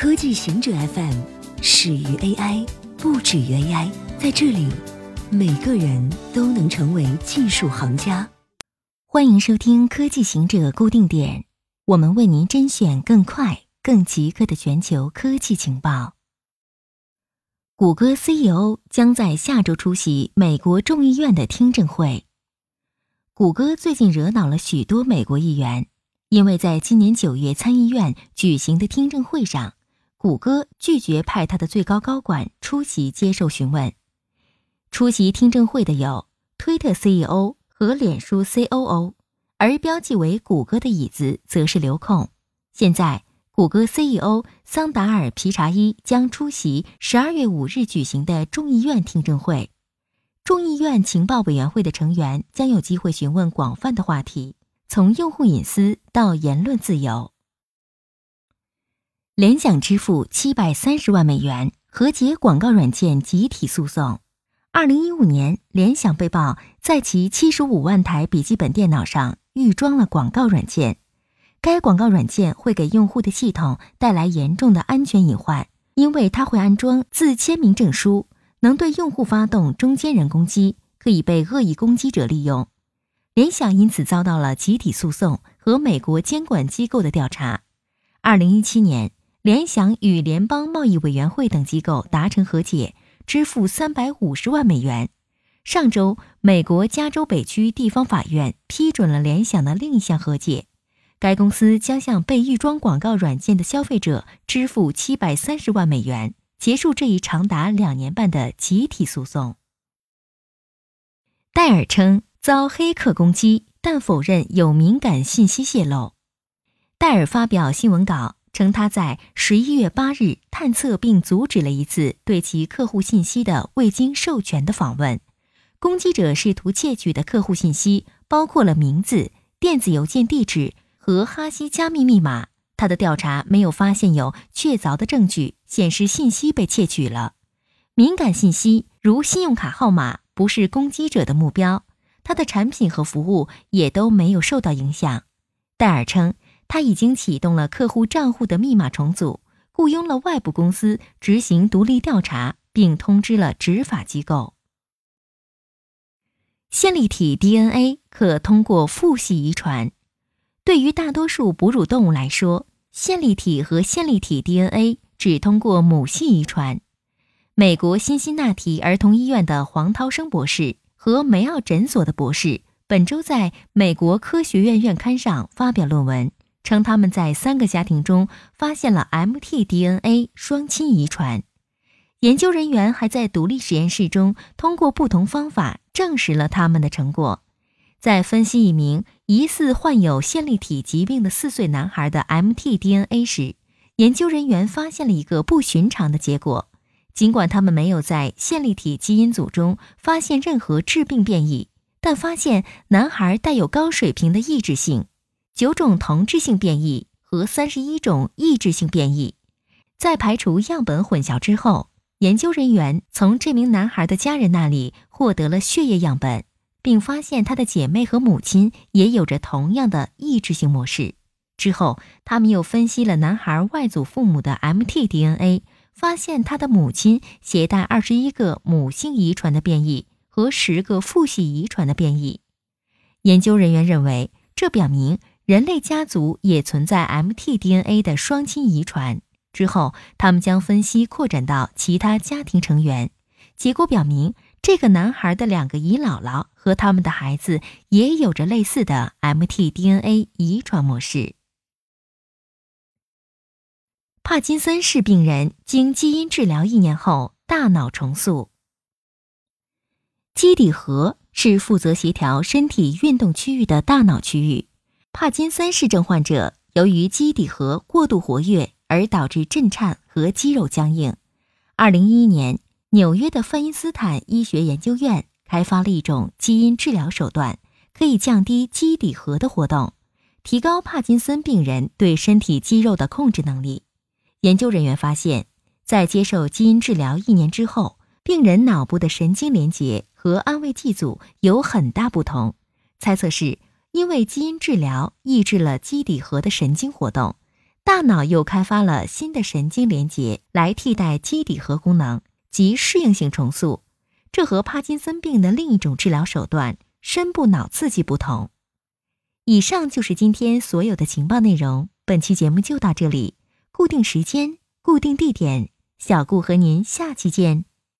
科技行者 FM 始于 AI，不止于 AI。在这里，每个人都能成为技术行家。欢迎收听科技行者固定点，我们为您甄选更快、更即刻的全球科技情报。谷歌 CEO 将在下周出席美国众议院的听证会。谷歌最近惹恼了许多美国议员，因为在今年九月参议院举行的听证会上。谷歌拒绝派他的最高高管出席接受询问。出席听证会的有推特 CEO 和脸书 COO，而标记为谷歌的椅子则是留空。现在，谷歌 CEO 桑达尔皮查伊将出席十二月五日举行的众议院听证会。众议院情报委员会的成员将有机会询问广泛的话题，从用户隐私到言论自由。联想支付七百三十万美元和解广告软件集体诉讼。二零一五年，联想被曝在其七十五万台笔记本电脑上预装了广告软件，该广告软件会给用户的系统带来严重的安全隐患，因为它会安装自签名证书，能对用户发动中间人攻击，可以被恶意攻击者利用。联想因此遭到了集体诉讼和美国监管机构的调查。二零一七年。联想与联邦贸易委员会等机构达成和解，支付三百五十万美元。上周，美国加州北区地方法院批准了联想的另一项和解，该公司将向被预装广告软件的消费者支付七百三十万美元，结束这一长达两年半的集体诉讼。戴尔称遭黑客攻击，但否认有敏感信息泄露。戴尔发表新闻稿。称他在十一月八日探测并阻止了一次对其客户信息的未经授权的访问。攻击者试图窃取的客户信息包括了名字、电子邮件地址和哈希加密密码。他的调查没有发现有确凿的证据显示信息被窃取了。敏感信息如信用卡号码不是攻击者的目标，他的产品和服务也都没有受到影响。戴尔称。他已经启动了客户账户的密码重组，雇佣了外部公司执行独立调查，并通知了执法机构。线粒体 DNA 可通过父系遗传。对于大多数哺乳动物来说，线粒体和线粒体 DNA 只通过母系遗传。美国辛辛那提儿童医院的黄涛生博士和梅奥诊所的博士本周在美国科学院院刊上发表论文。称他们在三个家庭中发现了 mtDNA 双亲遗传。研究人员还在独立实验室中通过不同方法证实了他们的成果。在分析一名疑似患有线粒体疾病的四岁男孩的 mtDNA 时，研究人员发现了一个不寻常的结果。尽管他们没有在线粒体基因组中发现任何致病变异，但发现男孩带有高水平的抑制性。九种同质性变异和三十一种抑制性变异，在排除样本混淆之后，研究人员从这名男孩的家人那里获得了血液样本，并发现他的姐妹和母亲也有着同样的抑制性模式。之后，他们又分析了男孩外祖父母的 mtDNA，发现他的母亲携带二十一个母性遗传的变异和十个父系遗传的变异。研究人员认为，这表明。人类家族也存在 mtDNA 的双亲遗传。之后，他们将分析扩展到其他家庭成员。结果表明，这个男孩的两个姨姥姥和他们的孩子也有着类似的 mtDNA 遗传模式。帕金森氏病人经基因治疗一年后，大脑重塑。基底核是负责协调身体运动区域的大脑区域。帕金森氏症患者由于基底核过度活跃而导致震颤和肌肉僵硬。二零一一年，纽约的范因斯坦医学研究院开发了一种基因治疗手段，可以降低基底核的活动，提高帕金森病人对身体肌肉的控制能力。研究人员发现，在接受基因治疗一年之后，病人脑部的神经连接和安慰剂组有很大不同。猜测是。因为基因治疗抑制了基底核的神经活动，大脑又开发了新的神经连接来替代基底核功能及适应性重塑，这和帕金森病的另一种治疗手段——深部脑刺激不同。以上就是今天所有的情报内容，本期节目就到这里。固定时间，固定地点，小顾和您下期见。